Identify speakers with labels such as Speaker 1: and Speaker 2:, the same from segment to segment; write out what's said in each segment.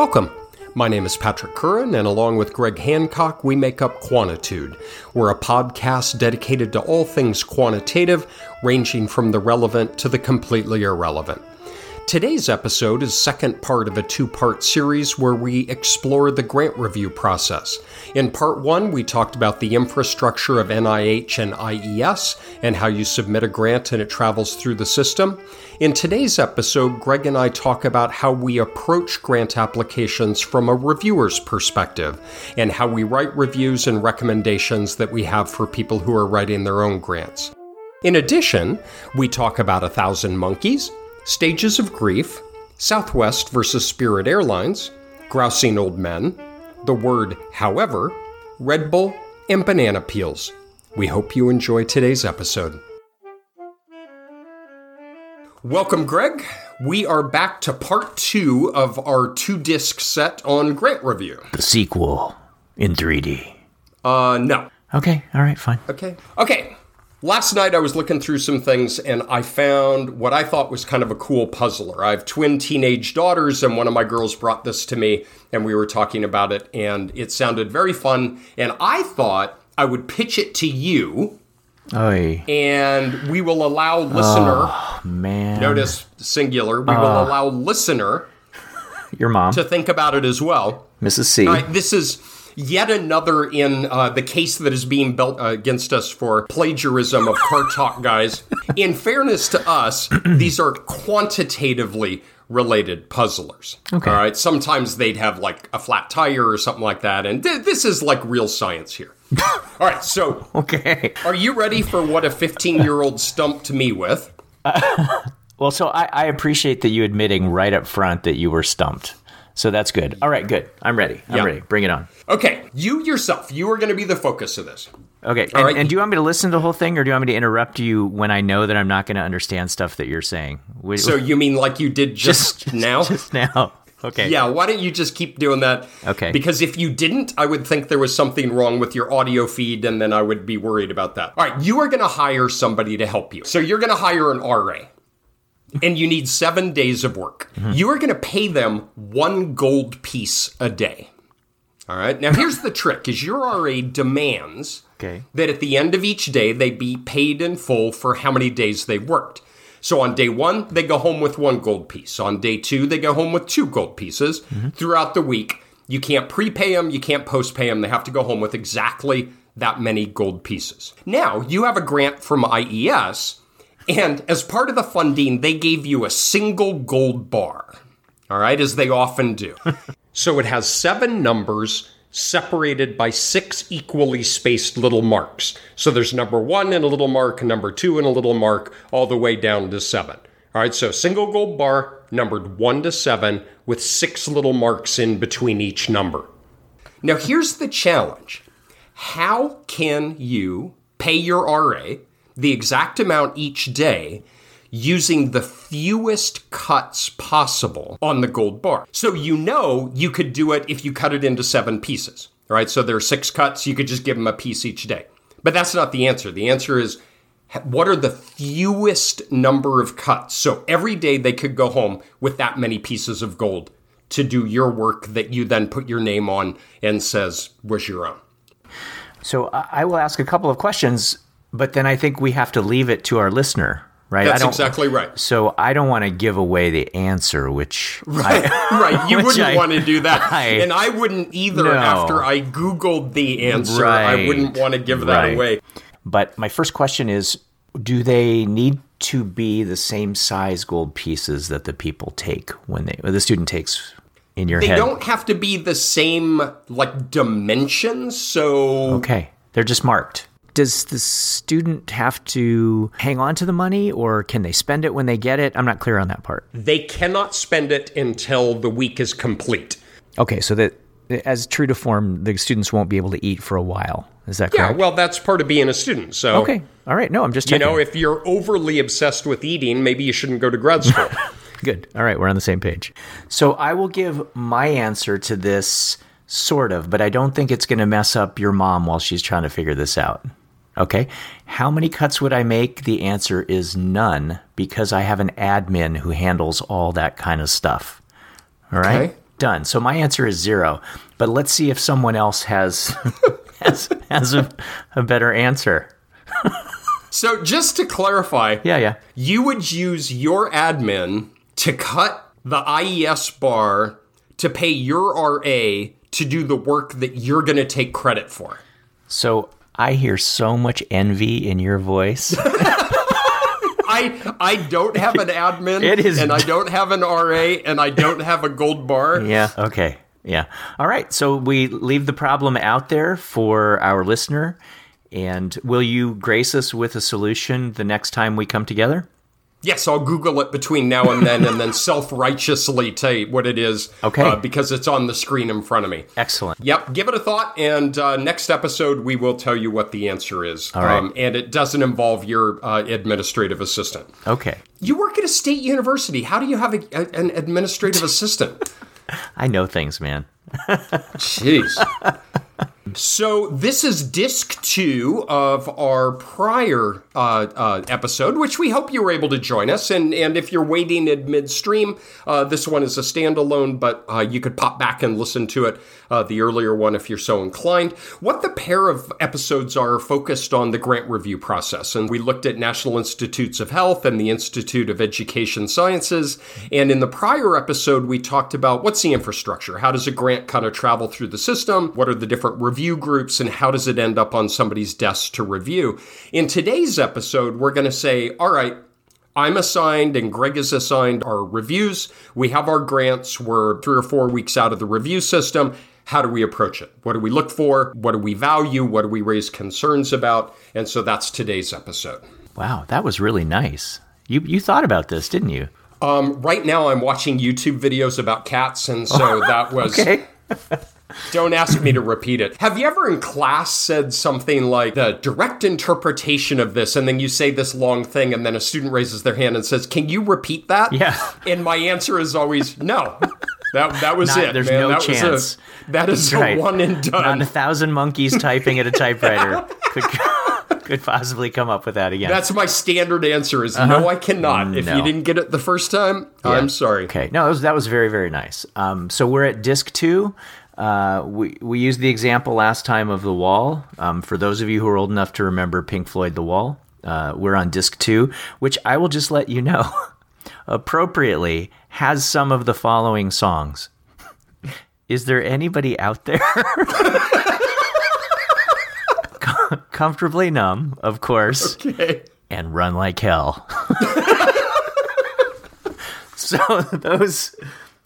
Speaker 1: Welcome. My name is Patrick Curran, and along with Greg Hancock, we make up Quantitude. We're a podcast dedicated to all things quantitative, ranging from the relevant to the completely irrelevant. Today's episode is second part of a two-part series where we explore the grant review process. In part 1, we talked about the infrastructure of NIH and IES and how you submit a grant and it travels through the system. In today's episode, Greg and I talk about how we approach grant applications from a reviewer's perspective and how we write reviews and recommendations that we have for people who are writing their own grants. In addition, we talk about A Thousand Monkeys, Stages of Grief, Southwest versus Spirit Airlines, Grousing Old Men, the word however, Red Bull, and banana peels. We hope you enjoy today's episode. Welcome, Greg. We are back to part two of our two disc set on grant review.
Speaker 2: The sequel in 3D.
Speaker 1: Uh, no.
Speaker 2: Okay, all right, fine.
Speaker 1: Okay. Okay. Last night I was looking through some things and I found what I thought was kind of a cool puzzler. I have twin teenage daughters and one of my girls brought this to me and we were talking about it and it sounded very fun and I thought I would pitch it to you.
Speaker 2: Oy.
Speaker 1: And we will allow listener
Speaker 2: oh, man.
Speaker 1: Notice singular. We uh, will allow listener
Speaker 2: your mom
Speaker 1: to think about it as well.
Speaker 2: Mrs. C.
Speaker 1: Right, this is yet another in uh, the case that is being built uh, against us for plagiarism of car talk guys. In fairness to us, these are quantitatively related puzzlers.
Speaker 2: Okay.
Speaker 1: All right. Sometimes they'd have like a flat tire or something like that, and th- this is like real science here. All right. So,
Speaker 2: okay.
Speaker 1: Are you ready for what a 15 year old stumped me with?
Speaker 2: Uh, well, so I, I appreciate that you admitting right up front that you were stumped. So that's good. All right, good. I'm ready. I'm ready. Bring it on.
Speaker 1: Okay, you yourself, you are going to be the focus of this.
Speaker 2: Okay. And, right. and, do you want me to listen to the whole thing or do you want me to interrupt you when I know that I'm not going to understand stuff that you're saying?
Speaker 1: So you mean like you did just, just now?
Speaker 2: Just now. Okay.
Speaker 1: Yeah, why don't you just keep doing that?
Speaker 2: Okay.
Speaker 1: Because if you didn't, I would think there was something wrong with your audio feed and then I would be worried about that. All right, you are going to hire somebody to help you. So you're going to hire an RA and you need seven days of work. Mm-hmm. You are going to pay them one gold piece a day. All right. Now here's the trick: is your RA demands
Speaker 2: okay.
Speaker 1: that at the end of each day they be paid in full for how many days they worked. So on day one, they go home with one gold piece. On day two, they go home with two gold pieces. Mm-hmm. Throughout the week, you can't prepay them, you can't postpay them. They have to go home with exactly that many gold pieces. Now, you have a grant from IES and as part of the funding, they gave you a single gold bar, all right, as they often do. so it has seven numbers separated by six equally spaced little marks. So there's number one and a little mark, number two and a little mark, all the way down to seven. All right, so single gold bar numbered one to seven with six little marks in between each number. Now, here's the challenge how can you pay your RA the exact amount each day using the fewest cuts possible on the gold bar. So you know you could do it if you cut it into seven pieces. right? so there are six cuts, you could just give them a piece each day. But that's not the answer. The answer is what are the fewest number of cuts? So every day they could go home with that many pieces of gold to do your work that you then put your name on and says was your own.
Speaker 2: So I will ask a couple of questions but then I think we have to leave it to our listener, right?
Speaker 1: That's exactly right.
Speaker 2: So I don't want to give away the answer, which
Speaker 1: right, I, right. You wouldn't I, want to do that, I, and I wouldn't either. No. After I googled the answer, right, I wouldn't want to give that right. away.
Speaker 2: But my first question is: Do they need to be the same size gold pieces that the people take when they, the student takes in your
Speaker 1: they
Speaker 2: head?
Speaker 1: They don't have to be the same like dimensions. So
Speaker 2: okay, they're just marked does the student have to hang on to the money or can they spend it when they get it? I'm not clear on that part.
Speaker 1: They cannot spend it until the week is complete.
Speaker 2: Okay, so that as true to form, the students won't be able to eat for a while. Is that correct?
Speaker 1: Yeah, well, that's part of being a student. So
Speaker 2: okay, all right. No, I'm just checking.
Speaker 1: you know if you're overly obsessed with eating, maybe you shouldn't go to grad school.
Speaker 2: Good. All right, we're on the same page. So I will give my answer to this sort of, but I don't think it's going to mess up your mom while she's trying to figure this out. Okay. How many cuts would I make? The answer is none because I have an admin who handles all that kind of stuff. All right. Okay. Done. So my answer is zero. But let's see if someone else has has, has a, a better answer.
Speaker 1: So just to clarify,
Speaker 2: Yeah, yeah.
Speaker 1: you would use your admin to cut the IES bar to pay your RA to do the work that you're going to take credit for.
Speaker 2: So I hear so much envy in your voice.
Speaker 1: I I don't have an admin,
Speaker 2: It is-
Speaker 1: and I don't have an RA, and I don't have a gold bar.
Speaker 2: yeah. Okay. Yeah. All right. So we leave the problem out there for our listener. And will you grace us with a solution the next time we come together?
Speaker 1: Yes, I'll Google it between now and then, and then self righteously tell you what it is.
Speaker 2: Okay.
Speaker 1: uh, because it's on the screen in front of me.
Speaker 2: Excellent.
Speaker 1: Yep, give it a thought, and uh, next episode we will tell you what the answer is. Um, and it doesn't involve your uh, administrative assistant.
Speaker 2: Okay.
Speaker 1: You work at a state university. How do you have a, a- an administrative assistant?
Speaker 2: I know things, man.
Speaker 1: Jeez. So this is disc two of our prior uh, uh, episode, which we hope you were able to join us. And and if you're waiting in midstream, uh, this one is a standalone, but uh, you could pop back and listen to it, uh, the earlier one, if you're so inclined. What the pair of episodes are focused on the grant review process, and we looked at National Institutes of Health and the Institute of Education Sciences. And in the prior episode, we talked about what's the infrastructure, how does a grant kind of travel through the system, what are the different review groups, and how does it end up on somebody's desk to review. In today's episode, we're going to say, all right. I'm assigned and Greg is assigned our reviews. We have our grants. We're three or four weeks out of the review system. How do we approach it? What do we look for? What do we value? What do we raise concerns about? And so that's today's episode.
Speaker 2: Wow, that was really nice. You you thought about this, didn't you?
Speaker 1: Um, right now, I'm watching YouTube videos about cats, and so that was.
Speaker 2: Okay.
Speaker 1: Don't ask me to repeat it. Have you ever in class said something like the direct interpretation of this, and then you say this long thing, and then a student raises their hand and says, "Can you repeat that?"
Speaker 2: Yeah.
Speaker 1: And my answer is always no. That that was
Speaker 2: Not-
Speaker 1: it.
Speaker 2: there's
Speaker 1: man.
Speaker 2: no
Speaker 1: that
Speaker 2: chance.
Speaker 1: A, that is
Speaker 2: Right.
Speaker 1: a one and
Speaker 2: Not a thousand monkeys typing at a typewriter could could possibly come up with that again.
Speaker 1: That's my standard answer. Is no, I cannot. If
Speaker 2: Uh-huh. No.
Speaker 1: you didn't get it the first time, I'm sorry.
Speaker 2: Okay, no, that was, that was very very nice. Um, so we're at disc two. Uh, we we used the example last time of the wall. Um, for those of you who are old enough to remember Pink Floyd, The Wall, uh, we're on disc two, which I will just let you know, appropriately has some of the following songs. Is there anybody out there? Com- Comfortably numb, of course
Speaker 1: Okay.
Speaker 2: and run like hell. so those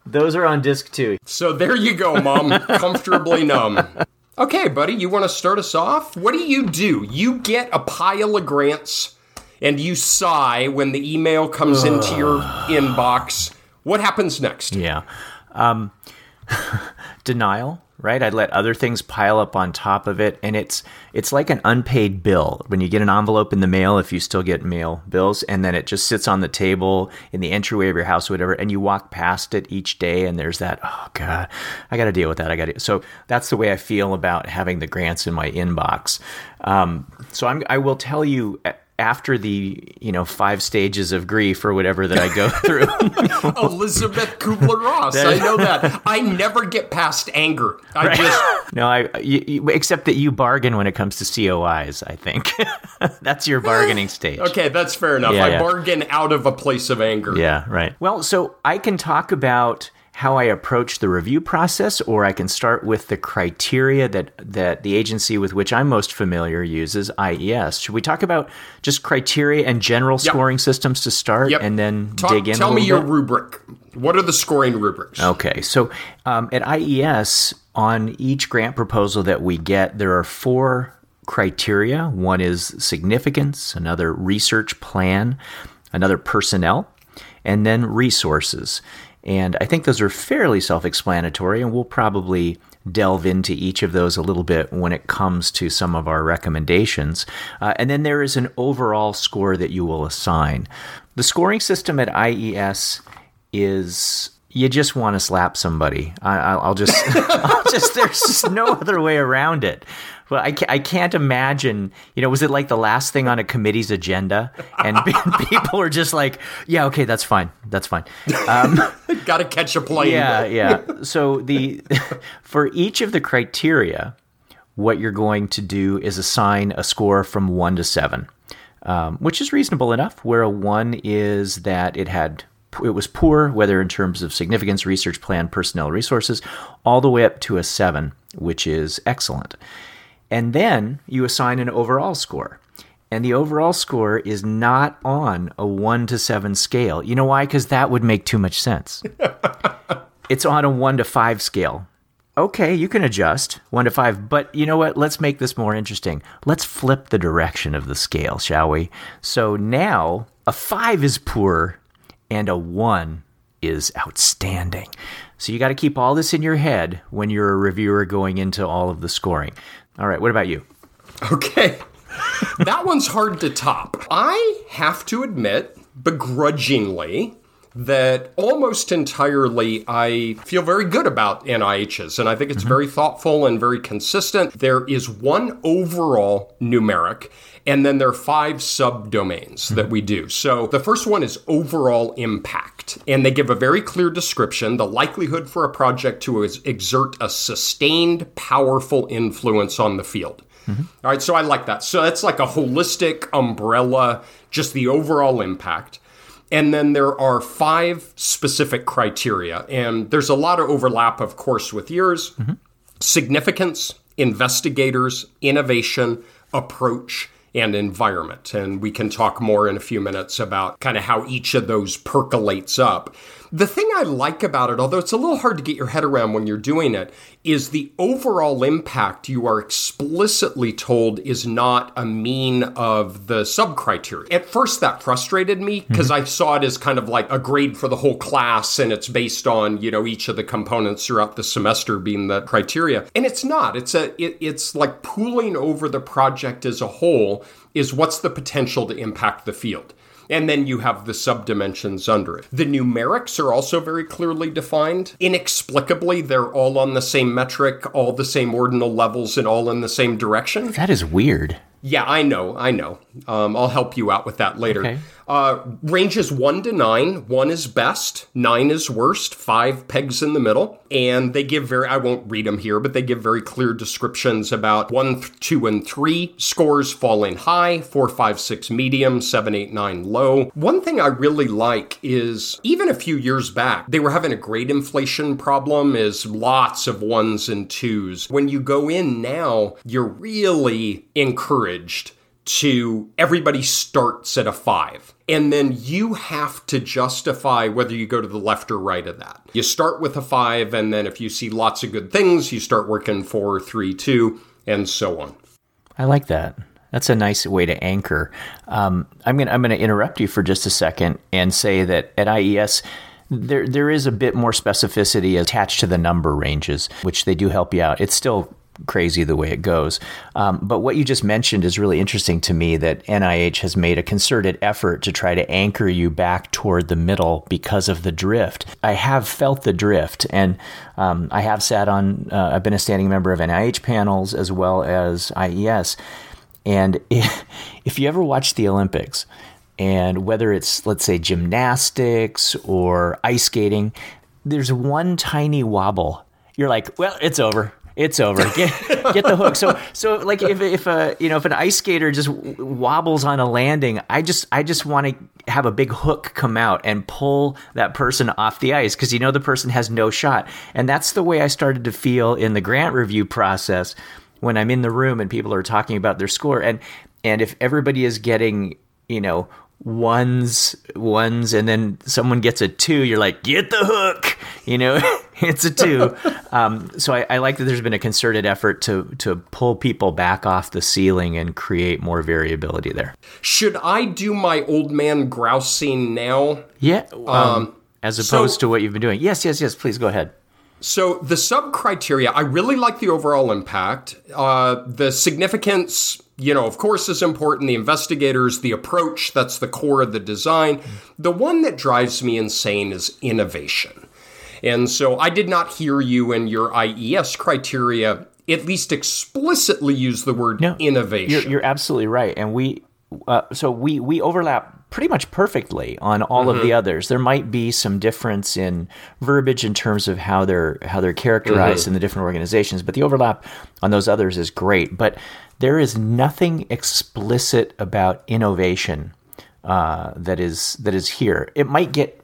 Speaker 2: those are on disc two.
Speaker 1: So there you go, mom. Comfortably numb. Okay, buddy, you want to start us off? What do you do? You get a pile of grants and you sigh when the email comes into your inbox. What happens next?
Speaker 2: Yeah. Um, denial, right? I'd let other things pile up on top of it, and it's it's like an unpaid bill when you get an envelope in the mail. If you still get mail bills, and then it just sits on the table in the entryway of your house, whatever, and you walk past it each day, and there's that. Oh God, I got to deal with that. I got to. So that's the way I feel about having the grants in my inbox. Um, so I'm, I will tell you. After the you know five stages of grief or whatever that I go through,
Speaker 1: Elisabeth Kubler Ross. I know that. I never get past anger. I just
Speaker 2: No, I you, you- except that you bargain when it comes to COIs. I think that's your bargaining eh, stage.
Speaker 1: Okay, that's fair enough.
Speaker 2: Yeah,
Speaker 1: I
Speaker 2: yeah.
Speaker 1: bargain out of a place of anger.
Speaker 2: Yeah, right. Well, so I can talk about how I approach the review process, or I can start with the criteria that that the agency with which I'm most familiar uses, IES. Should we talk about just criteria and general scoring systems to start,
Speaker 1: Yep.
Speaker 2: and then
Speaker 1: Talk-
Speaker 2: dig in?
Speaker 1: Tell me your
Speaker 2: bit?
Speaker 1: rubric. What are the scoring rubrics?
Speaker 2: Okay, so um, at IES, on each grant proposal that we get, there are four criteria. One is significance, another research plan, another personnel, and then resources. And I think those are fairly self explanatory, and we'll probably delve into each of those a little bit when it comes to some of our recommendations. Uh, and then there is an overall score that you will assign. The scoring system at IES is you just want to slap somebody. I, I'll I'll just, I'll just, there's just no other way around it. Well, I can't, I can't imagine. You know, was it like the last thing on a committee's agenda, and people were just like, "Yeah, okay, that's fine, that's fine." Um,
Speaker 1: Got to catch a plane.
Speaker 2: yeah, yeah. So the for each of the criteria, what you're going to do is assign a score from one to seven, um, which is reasonable enough. Where a one is that it had it was poor, whether in terms of significance, research plan, personnel, resources, all the way up to a seven, which is excellent. And then you assign an overall score. And the overall score is not on a one to seven scale. You know why? Because that would make too much sense. it's on a one to five scale. Okay, you can adjust one to five, but you know what? Let's make this more interesting. Let's flip the direction of the scale, shall we? So now a five is poor and a one is outstanding. So you got to keep all this in your head when you're a reviewer going into all of the scoring. All right, what about you?
Speaker 1: Okay. that one's hard to top. I have to admit, begrudgingly, that almost entirely I feel very good about NIHs, and I think it's mm-hmm. very thoughtful and very consistent. There is one overall numeric, and then there are five subdomains that we do. So the first one is overall impact, and they give a very clear description the likelihood for a project to exert a sustained, powerful influence on the field. Mm-hmm. All right, so I like that. So it's like a holistic umbrella, just the overall impact. And then there are five specific criteria. And there's a lot of overlap, of course, with yours mm-hmm. significance, investigators, innovation, approach, and environment. And we can talk more in a few minutes about kind of how each of those percolates up. The thing I like about it, although it's a little hard to get your head around when you're doing it, is the overall impact you are explicitly told is not a mean of the sub criteria. At first, that frustrated me because mm-hmm. I saw it as kind of like a grade for the whole class and it's based on, you know, each of the components throughout the semester being the criteria. And it's not. It's a it, it's like pooling over the project as a whole is what's the potential to impact the field and then you have the subdimensions under it. The numerics are also very clearly defined. Inexplicably, they're all on the same metric, all the same ordinal levels, and all in the same direction.
Speaker 2: That is weird.
Speaker 1: Yeah, I know, I know. Um, I'll help you out with that later. Okay. Uh, ranges one to nine. One is best, nine is worst, five pegs in the middle. And they give very, I won't read them here, but they give very clear descriptions about one, two, and three scores falling high, four, five, six medium, seven, eight, nine low. One thing I really like is even a few years back, they were having a grade inflation problem, is lots of ones and twos. When you go in now, you're really encouraged to everybody starts at a five. And then you have to justify whether you go to the left or right of that. You start with a five, and then if you see lots of good things, you start working four, three, two, and so on.
Speaker 2: I like that. That's a nice way to anchor. Um, I'm going I'm to interrupt you for just a second and say that at IES, there there is a bit more specificity attached to the number ranges, which they do help you out. It's still crazy the way it goes. Um, but what you just mentioned is really interesting to me that NIH has made a concerted effort to try to anchor you back toward the middle because of the drift. I have felt the drift, and um, I have sat on, uh, I've been a standing member of NIH panels as well as IES. And if, if you ever watch the Olympics, and whether it's, let's say, gymnastics or ice skating, there's one tiny wobble. You're like, well, it's over it's over. Get get the hook. So so like if if a you know if an ice skater just wobbles on a landing, I just I just want to have a big hook come out and pull that person off the ice because you know the person has no shot. And that's the way I started to feel in the grant review process when I'm in the room and people are talking about their score and and if everybody is getting you know ones ones and then someone gets a two you're like get the hook you know it's a two um, so I, I, like that there's been a concerted effort to to pull people back off the ceiling and create more variability there
Speaker 1: should i do my old man grouse scene now
Speaker 2: yeah um, um, as opposed so, to what you've been doing yes yes yes please go ahead
Speaker 1: so the sub criteria, I really like the overall impact. Uh, the significance, you know, of course, is important. The investigators, the approach, that's the core of the design. The one that drives me insane is innovation. And so I did not hear you in your IES criteria at least explicitly use the word
Speaker 2: No,
Speaker 1: innovation.
Speaker 2: You're, you're absolutely right, and we uh, so we we overlap pretty much perfectly on all of the others. There might be some difference in verbiage in terms of how they're how they're characterized in the different organizations, but the overlap on those others is great. But there is nothing explicit about innovation uh, that is that is here. It might get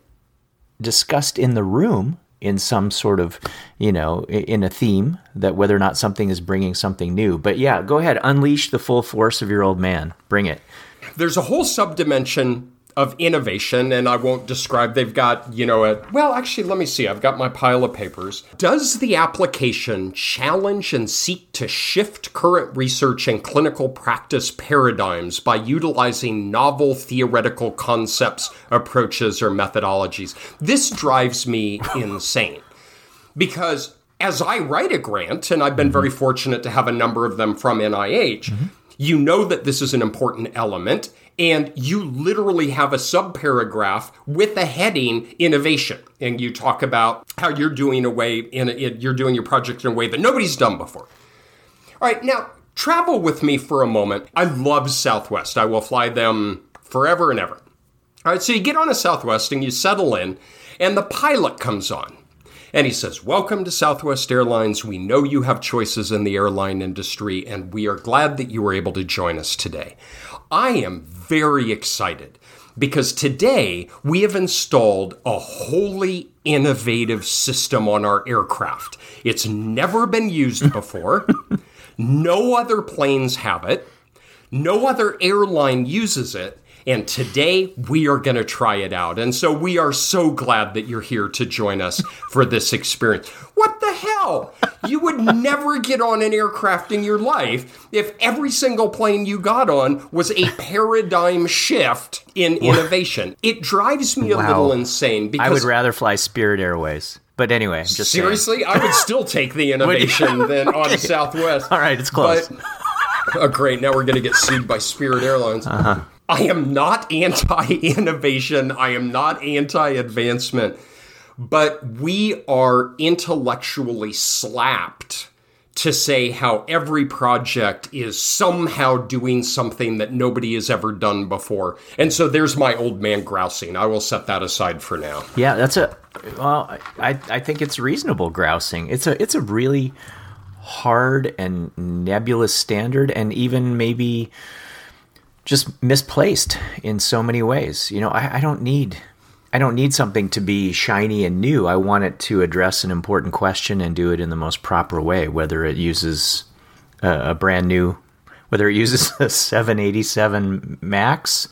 Speaker 2: discussed in the room in some sort of, you know, in a theme that whether or not something is bringing something new. But yeah, go ahead, unleash the full force of your old man. Bring it.
Speaker 1: There's a whole subdimension of innovation, and I won't describe. They've got, you know, a, well, actually, let me see. I've got my pile of papers. Does the application challenge and seek to shift current research and clinical practice paradigms by utilizing novel theoretical concepts, approaches, or methodologies? This drives me insane because as I write a grant, and I've been mm-hmm. very fortunate to have a number of them from NIH, mm-hmm. you know that this is an important element, and you literally have a subparagraph with a heading innovation, and you talk about how you're doing a way in, in you're doing your project in a way that nobody's done before. All right, now travel with me for a moment. I love Southwest. I will fly them forever and ever. All right, so you get on a Southwest and you settle in, and the pilot comes on. And he says, Welcome to Southwest Airlines. We know you have choices in the airline industry, and we are glad that you were able to join us today. I am very excited because today we have installed a wholly innovative system on our aircraft. It's never been used before, no other planes have it. No other airline uses it. And today we are going to try it out. And so we are so glad that you're here to join us for this experience. What the hell? You would never get on an aircraft in your life if every single plane you got on was a paradigm shift in innovation. It drives me a
Speaker 2: Wow.
Speaker 1: little insane because
Speaker 2: I would rather fly Spirit Airways. But anyway, I'm just saying.
Speaker 1: seriously, I would still take the innovation than on Southwest.
Speaker 2: All right, it's close.
Speaker 1: But, oh, great. Now we're going to get sued by Spirit Airlines.
Speaker 2: Uh-huh.
Speaker 1: I am not anti innovation. I am not anti advancement. But we are intellectually slapped to say how every project is somehow doing something that nobody has ever done before. And so there's my old man grousing. I will set that aside for now.
Speaker 2: Yeah, that's a well. I I think it's reasonable grousing. It's a it's a really hard and nebulous standard, and even maybe just misplaced in so many ways. You know, I, I don't need I don't need something to be shiny and new. I want it to address an important question and do it in the most proper way. Whether it uses a, a brand new, whether it uses a 787 Max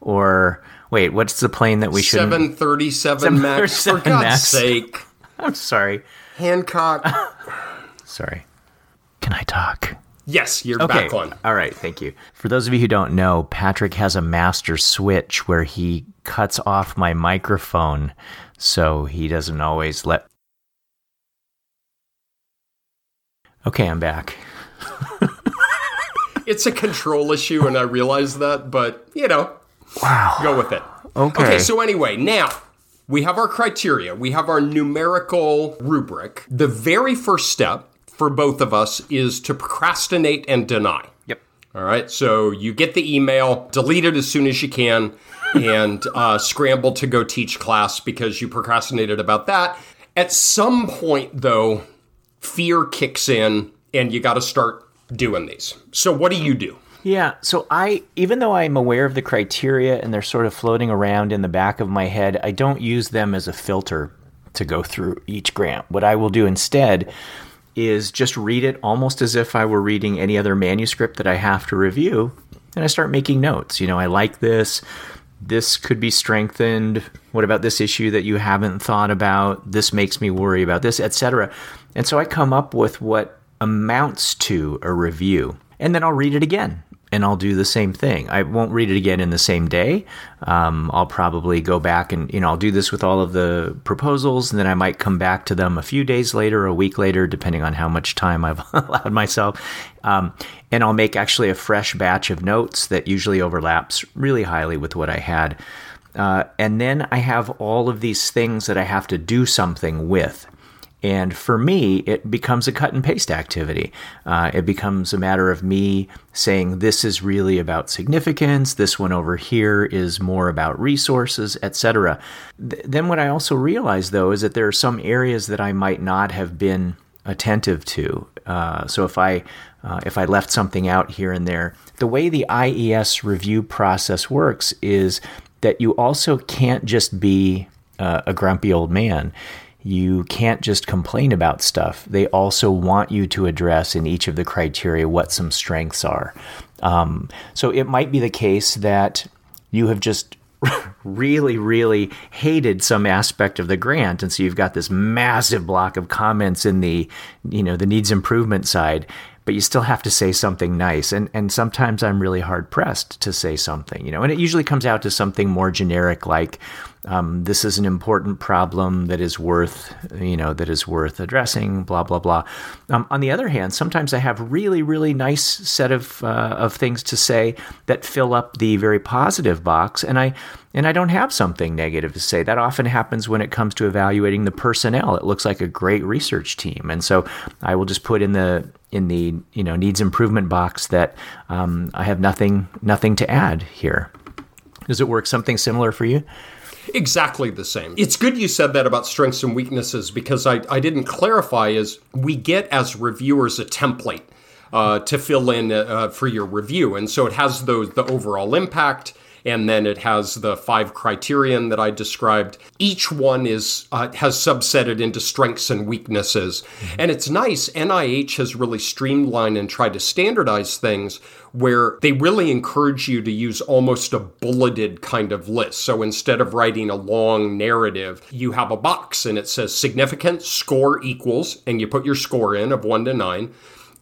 Speaker 2: or wait, what's the plane that we should
Speaker 1: 737 Max. For God's
Speaker 2: Max.
Speaker 1: sake.
Speaker 2: I'm sorry.
Speaker 1: Hancock.
Speaker 2: Sorry. Can I talk?
Speaker 1: Yes, you're
Speaker 2: Okay.
Speaker 1: back on.
Speaker 2: All right. Thank you. For those of you who don't know, Patrick has a master switch where he cuts off my microphone so he doesn't always let. Okay, I'm back.
Speaker 1: It's a control issue, and I realize that, but you know,
Speaker 2: Wow.
Speaker 1: go with it.
Speaker 2: Okay.
Speaker 1: Okay, so anyway, now we have our criteria, we have our numerical rubric. The very first step for both of us is to procrastinate and deny.
Speaker 2: Yep.
Speaker 1: All right, so you get the email, delete it as soon as you can, and uh, scramble to go teach class because you procrastinated about that. At some point, though, fear kicks in and you got to start doing these. So, what do you do?
Speaker 2: Yeah, so I even though I'm aware of the criteria and they're sort of floating around in the back of my head, I don't use them as a filter to go through each grant. What I will do instead is just read it almost as if I were reading any other manuscript that I have to review, and I start making notes. You know, I like this. This could be strengthened. What about this issue that you haven't thought about? This makes me worry about this, etc. And so I come up with what amounts to a review, and then I'll read it again and I'll do the same thing. I won't read it again in the same day. Um, I'll probably go back and you know I'll do this with all of the proposals, and then I might come back to them a few days later, a week later, depending on how much time I've allowed myself. Um, and I'll make actually a fresh batch of notes that usually overlaps really highly with what I had. Uh, and then I have all of these things that I have to do something with. And for me, it becomes a cut and paste activity. Uh, it becomes a matter of me saying, this is really about significance, this one over here is more about resources, etc. Th- then, what I also realize, though, is that there are some areas that I might not have been attentive to. Uh, so if I uh, if I left something out here and there, the way the IES review process works is that you also can't just be uh, a grumpy old man you can't just complain about stuff. They also want you to address in each of the criteria what some strengths are. Um, so it might be the case that you have just really, really hated some aspect of the grant, and so you've got this massive block of comments in the, you know, the needs improvement side, but you still have to say something nice. And and sometimes I'm really hard pressed to say something, you know, and it usually comes out to something more generic like um, this is an important problem that is worth, you know, that is worth addressing. Blah blah blah. Um, on the other hand, sometimes I have really really nice set of uh, of things to say that fill up the very positive box, and I and I don't have something negative to say. That often happens when it comes to evaluating the personnel. It looks like a great research team, and so I will just put in the in the you know needs improvement box that um, I have nothing nothing to add here. Does it work something similar for you?
Speaker 1: Exactly the same. It's good you said that about strengths and weaknesses because I, I didn't clarify is we get as reviewers a template uh, to fill in uh, for your review. And so it has those the overall impact and then it has the five criterion that I described. Each one is uh, has subsetted into strengths and weaknesses, mm-hmm. and it's nice. NIH has really streamlined and tried to standardize things where they really encourage you to use almost a bulleted kind of list. So instead of writing a long narrative, you have a box and it says significant score equals, and you put your score in of one to nine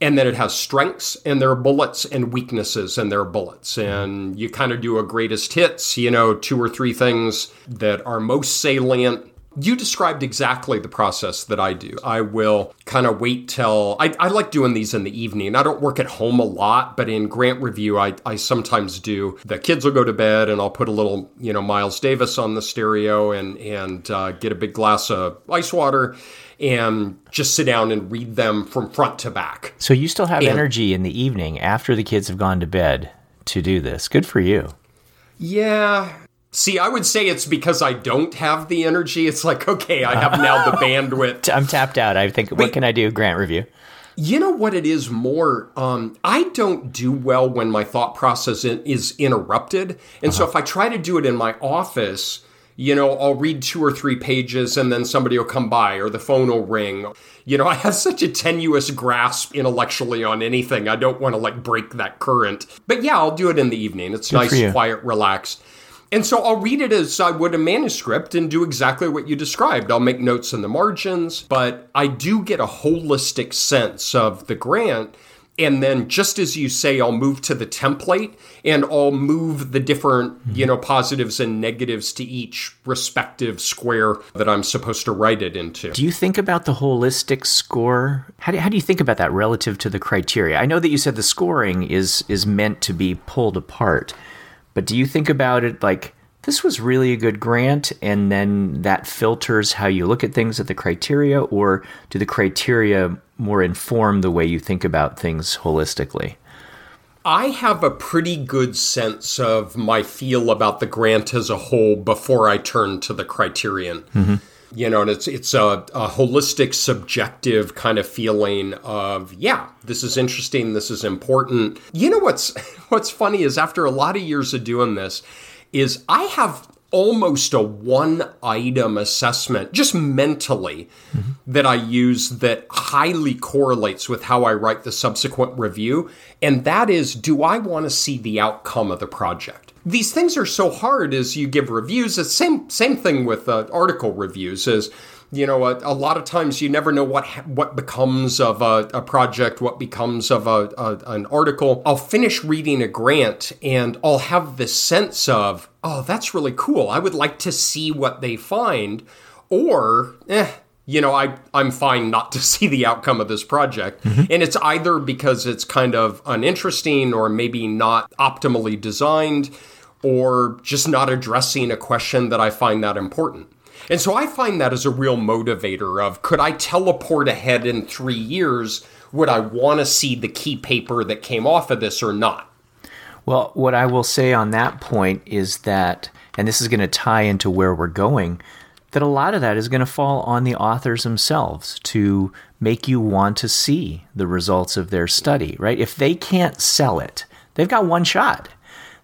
Speaker 1: and then it has strengths and there are bullets and weaknesses and there are bullets and you kind of do a greatest hits you know two or three things that are most salient you described exactly the process that I do. I will kind of wait till I, I, like doing these in the evening. I don't work at home a lot, but in grant review, I, I sometimes do. The kids will go to bed, and I'll put a little, you know, Miles Davis on the stereo and and uh, get a big glass of ice water, and just sit down and read them from front to back.
Speaker 2: So you still have and, energy in the evening after the kids have gone to bed to do this. Good for you.
Speaker 1: Yeah. See, I would say it's because I don't have the energy. It's like, okay, I have now the bandwidth.
Speaker 2: I'm tapped out. I think, what can I do? Grant review.
Speaker 1: You know what it is more? Um, I don't do well when my thought process is interrupted. And uh-huh. so if I try to do it in my office, you know, I'll read two or three pages and then somebody will come by or the phone will ring. You know, I have such a tenuous grasp intellectually on anything. I don't want to like break that current. But yeah, I'll do it in the evening. It's Good nice, quiet, relaxed. And so I'll read it as I would a manuscript and do exactly what you described. I'll make notes in the margins, but I do get a holistic sense of the grant and then just as you say i'll move to the template and i'll move the different mm-hmm. you know positives and negatives to each respective square that i'm supposed to write it into.
Speaker 2: Do you think about the holistic score? How do, how do you think about that relative to the criteria? I know that you said the scoring is is meant to be pulled apart but do you think about it like this was really a good grant and then that filters how you look at things at the criteria or do the criteria more inform the way you think about things holistically
Speaker 1: I have a pretty good sense of my feel about the grant as a whole before I turn to the criterion. Mm-hmm. You know, and it's it's a, a, holistic, subjective kind of feeling of yeah, this is interesting, this is important. You know what's what's funny is after a lot of years of doing this, is I have almost a one item assessment just mentally mm-hmm. that I use that highly correlates with how I write the subsequent review. And that is, do I want to see the outcome of the project? These things are so hard as you give reviews. The same, same thing with uh, article reviews is, you know, a, a, lot of times you never know what what becomes of a, a project, what becomes of a, a, an article. I'll finish reading a grant and I'll have this sense of, oh, that's really cool. I would like to see what they find, or eh, you know, I I'm fine not to see the outcome of this project. Mm-hmm. And it's either because it's kind of uninteresting or maybe not optimally designed or just not addressing a question that I find that important. And so I find that as a real motivator of could I teleport ahead in three years? Would I want to see the key paper that came off of this or not?
Speaker 2: Well, what I will say on that point is that, and this is going to tie into where we're going, that a lot of that is going to fall on the authors themselves to make you want to see the results of their study, right? If they can't sell it, they've got one shot.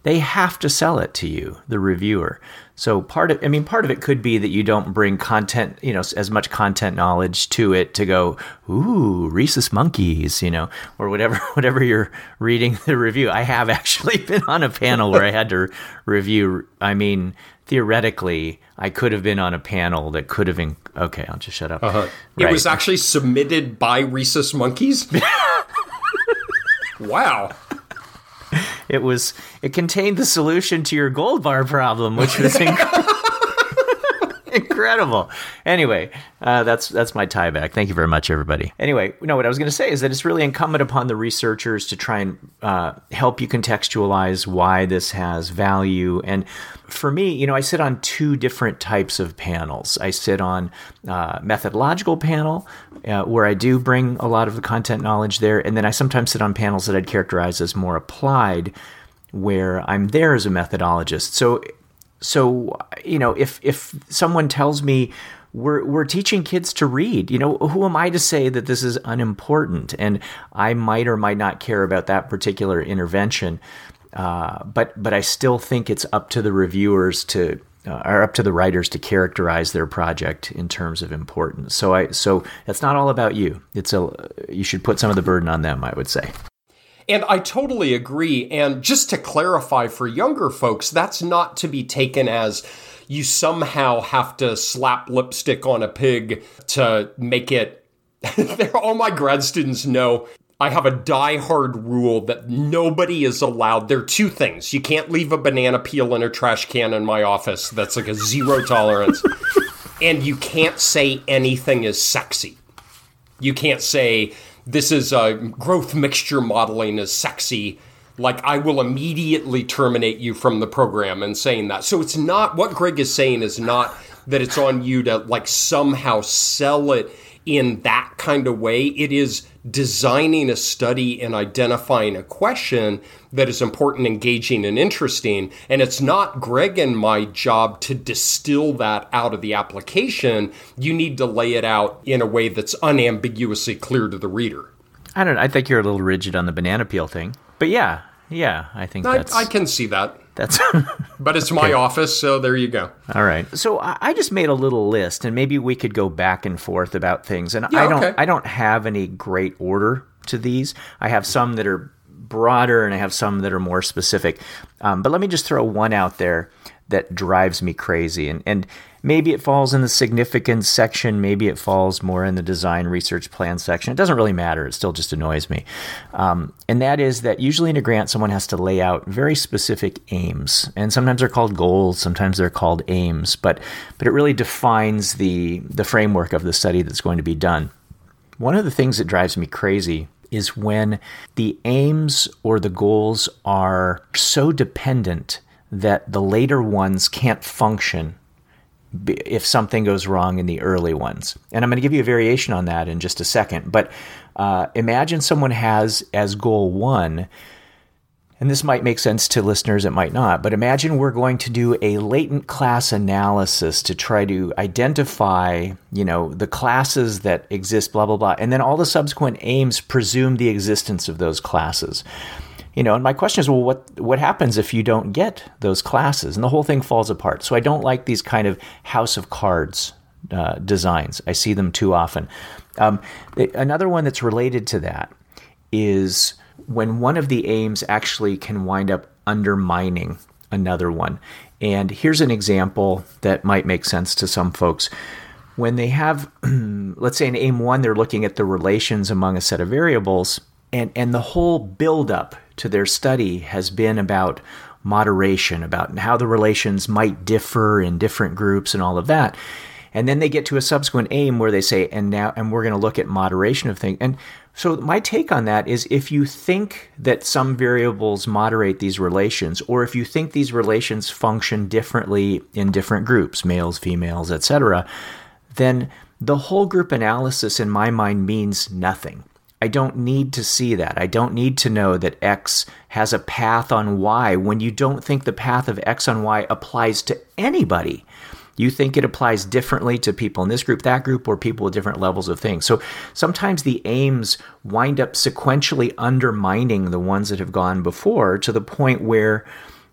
Speaker 2: They have to sell it to you, the reviewer. So part of, I mean, part of it could be that you don't bring content, you know, as much content knowledge to it to go, ooh, rhesus monkeys, you know, or whatever, whatever you're reading the review. I have actually been on a panel where I had to review. I mean, theoretically, I could have been on a panel that could have been. Okay, I'll just shut up.
Speaker 1: Uh-huh. Right. It was actually submitted by rhesus monkeys. wow
Speaker 2: it was it contained the solution to your gold bar problem, which was inc- incredible. Anyway, uh, that's that's my tie back. Thank you very much, everybody. Anyway, no, what I was going to say is that it's really incumbent upon the researchers to try and uh, help you contextualize why this has value. And for me, you know, I sit on two different types of panels. I sit on uh, methodological panel, uh, where I do bring a lot of the content knowledge there, and then I sometimes sit on panels that I'd characterize as more applied, where I'm there as a methodologist. So so you know if if someone tells me we're we're teaching kids to read you know who am i to say that this is unimportant? And i might or might not care about that particular intervention uh, but but i still think it's up to the reviewers to uh, or up to the writers to characterize their project in terms of importance. So i so it's not all about you. It's a you should put some of the burden on them i would say
Speaker 1: and I totally agree. And just to clarify for younger folks, that's not to be taken as you somehow have to slap lipstick on a pig to make it. All my grad students know I have a die-hard rule that nobody is allowed. There are two things. You can't leave a banana peel in a trash can in my office. That's like a zero tolerance. and you can't say anything is sexy. You can't say, this is growth mixture modeling is sexy like I will immediately terminate you from the program and saying that. So it's not what Greg is saying is not that it's on you to like somehow sell it in that kind of way. It is designing a study and identifying a question that is important, engaging, and interesting. And it's not Greg and my job to distill that out of the application. You need to lay it out in a way that's unambiguously clear to the reader.
Speaker 2: I don't know. I think you're a little rigid on the banana peel thing. But yeah, yeah, I think I, that's.
Speaker 1: I can see that.
Speaker 2: That's.
Speaker 1: but it's my okay. office, so there you go.
Speaker 2: All right. So I just made a little list, and maybe we could go back and forth about things. And yeah, I don't. Okay. I don't have any great order to these. I have some that are broader, and I have some that are more specific. Um, but let me just throw one out there that drives me crazy, and and Maybe it falls in the significance section. Maybe it falls more in the design research plan section. It doesn't really matter. It still just annoys me. Um, and that is that usually in a grant, someone has to lay out very specific aims. And sometimes they're called goals, sometimes they're called aims, but, but it really defines the, the framework of the study that's going to be done. One of the things that drives me crazy is when the aims or the goals are so dependent that the later ones can't function if something goes wrong in the early ones. And I'm going to give you a variation on that in just a second. But uh, imagine someone has as goal one, and this might make sense to listeners, it might not, but imagine we're going to do a latent class analysis to try to identify, you know, the classes that exist, blah, blah, blah. And then all the subsequent aims presume the existence of those classes you know and my question is well what what happens if you don't get those classes? And the whole thing falls apart. So i don't like these kind of house of cards uh, designs. I see them too often. Um, another one that's related to that is when one of the aims actually can wind up undermining another one. And here's an example that might make sense to some folks. When they have let's say in aim one they're looking at the relations among a set of variables and and the whole buildup to their study has been about moderation, about how the relations might differ in different groups and all of that. And then they get to a subsequent aim where they say, and now, and we're going to look at moderation of things. And So, my take on that is if you think that some variables moderate these relations, or if you think these relations function differently in different groups, males, females, etc., then the whole group analysis in my mind means nothing. I don't need to see that. I don't need to know that X has a path on Y when you don't think the path of X on Y applies to anybody you think it applies differently to people in this group, that group, or people with different levels of things. So sometimes the aims wind up sequentially undermining the ones that have gone before to the point where,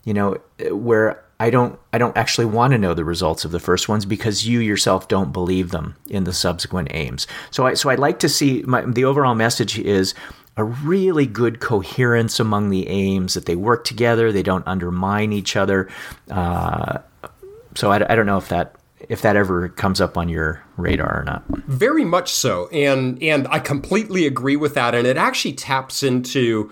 Speaker 2: you know, where I don't I don't actually want to know the results of the first ones because you yourself don't believe them in the subsequent aims. So I so I'd like to see my, the overall message is a really good coherence among the aims that they work together they don't undermine each other uh, so I, I don't know if that if that ever comes up on your radar or not.
Speaker 1: Very much so, and and I completely agree with that, and it actually taps into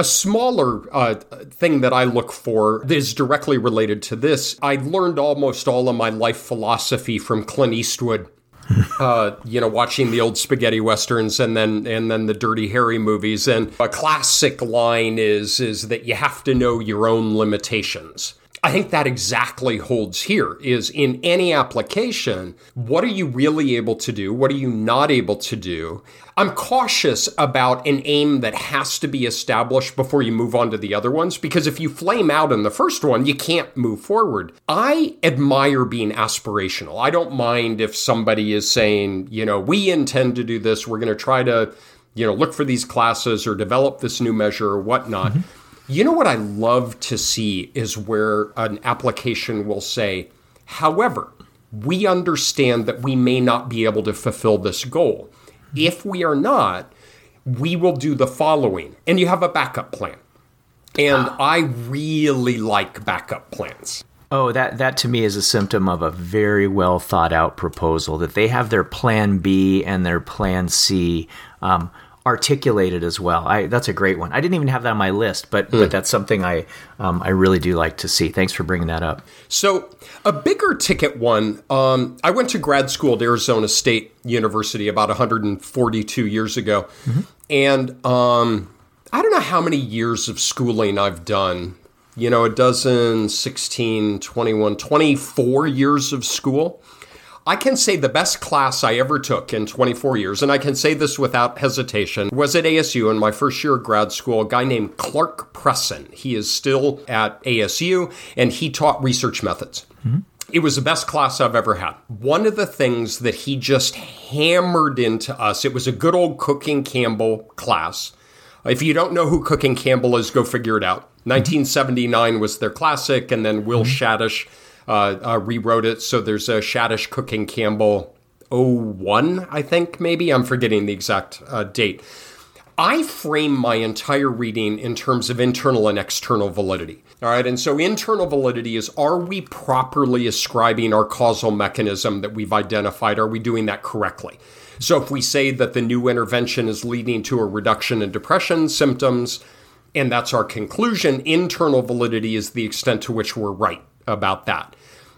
Speaker 1: a smaller uh, thing that I look for that is directly related to this. I learned almost all of my life philosophy from Clint Eastwood. uh, you know, watching the old spaghetti westerns and then and then the Dirty Harry movies. And a classic line is is that you have to know your own limitations. I think that exactly holds here is in any application, what are you really able to do? What are you not able to do? I'm cautious about an aim that has to be established before you move on to the other ones because if you flame out in the first one, you can't move forward. I admire being aspirational. I don't mind if somebody is saying, you know, we intend to do this, we're going to try to, you know, look for these classes or develop this new measure or whatnot. Mm-hmm you know what I love to see is where an application will say, however, we understand that we may not be able to fulfill this goal. If we are not, we will do the following. And you have a backup plan. And I really like backup plans.
Speaker 2: Oh, that that to me is a symptom of a very well thought out proposal. That they have their plan B and their plan C. Um, articulated as well. I, that's a great one. I didn't even have that on my list, but mm. but hmm. that's something I um, I really do like to see. Thanks for bringing that up.
Speaker 1: So a bigger ticket one. Um, I went to grad school at Arizona State University about 142 years ago, mm-hmm. and um, I don't know how many years of schooling I've done. You know, a dozen, 16, 21, 24 years of school. I can say the best class I ever took in 24 years, and I can say this without hesitation, was at ASU in my first year of grad school, a guy named Clark Presson. He is still at ASU, and he taught research methods. Mm-hmm. It was the best class I've ever had. One of the things that he just hammered into us, it was a good old Cook and Campbell class. If you don't know who Cook and Campbell is, go figure it out. 1979 was their classic, and then Will mm-hmm. Shadish rewrote it. So there's a Shadish Cook and Campbell 01, I think, maybe. I'm forgetting the exact uh, date. I frame my entire reading in terms of internal and external validity. All right, and so internal validity is are we properly ascribing our causal mechanism that we've identified? Are we doing that correctly? So if we say that the new intervention is leading to a reduction in depression symptoms, and that's our conclusion, internal validity is the extent to which we're right about that.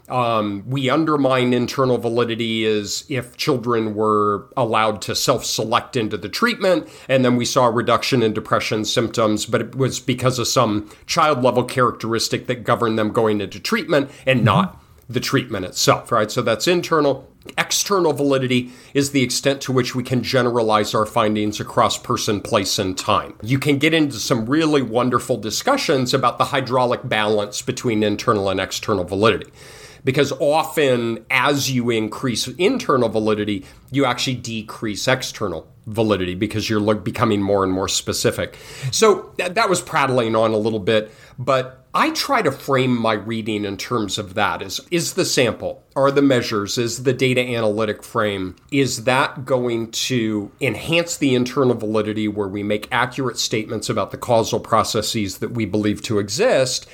Speaker 1: Um, we undermine internal validity is if children were allowed to self select into the treatment, and then we saw a reduction in depression symptoms, but it was because of some child level characteristic that governed them going into treatment and not the treatment itself, right? So that's internal. External validity is the extent to which we can generalize our findings across person, place, and time. You can get into some really wonderful discussions about the hydraulic balance between internal and external validity because often as you increase internal validity, you actually decrease external validity because you're becoming more and more specific. So that, was prattling on a little bit, but I try to frame my reading in terms of that is is the sample, are the measures, is the data analytic frame, is that going to enhance the internal validity where we make accurate statements about the causal processes that we believe to exist?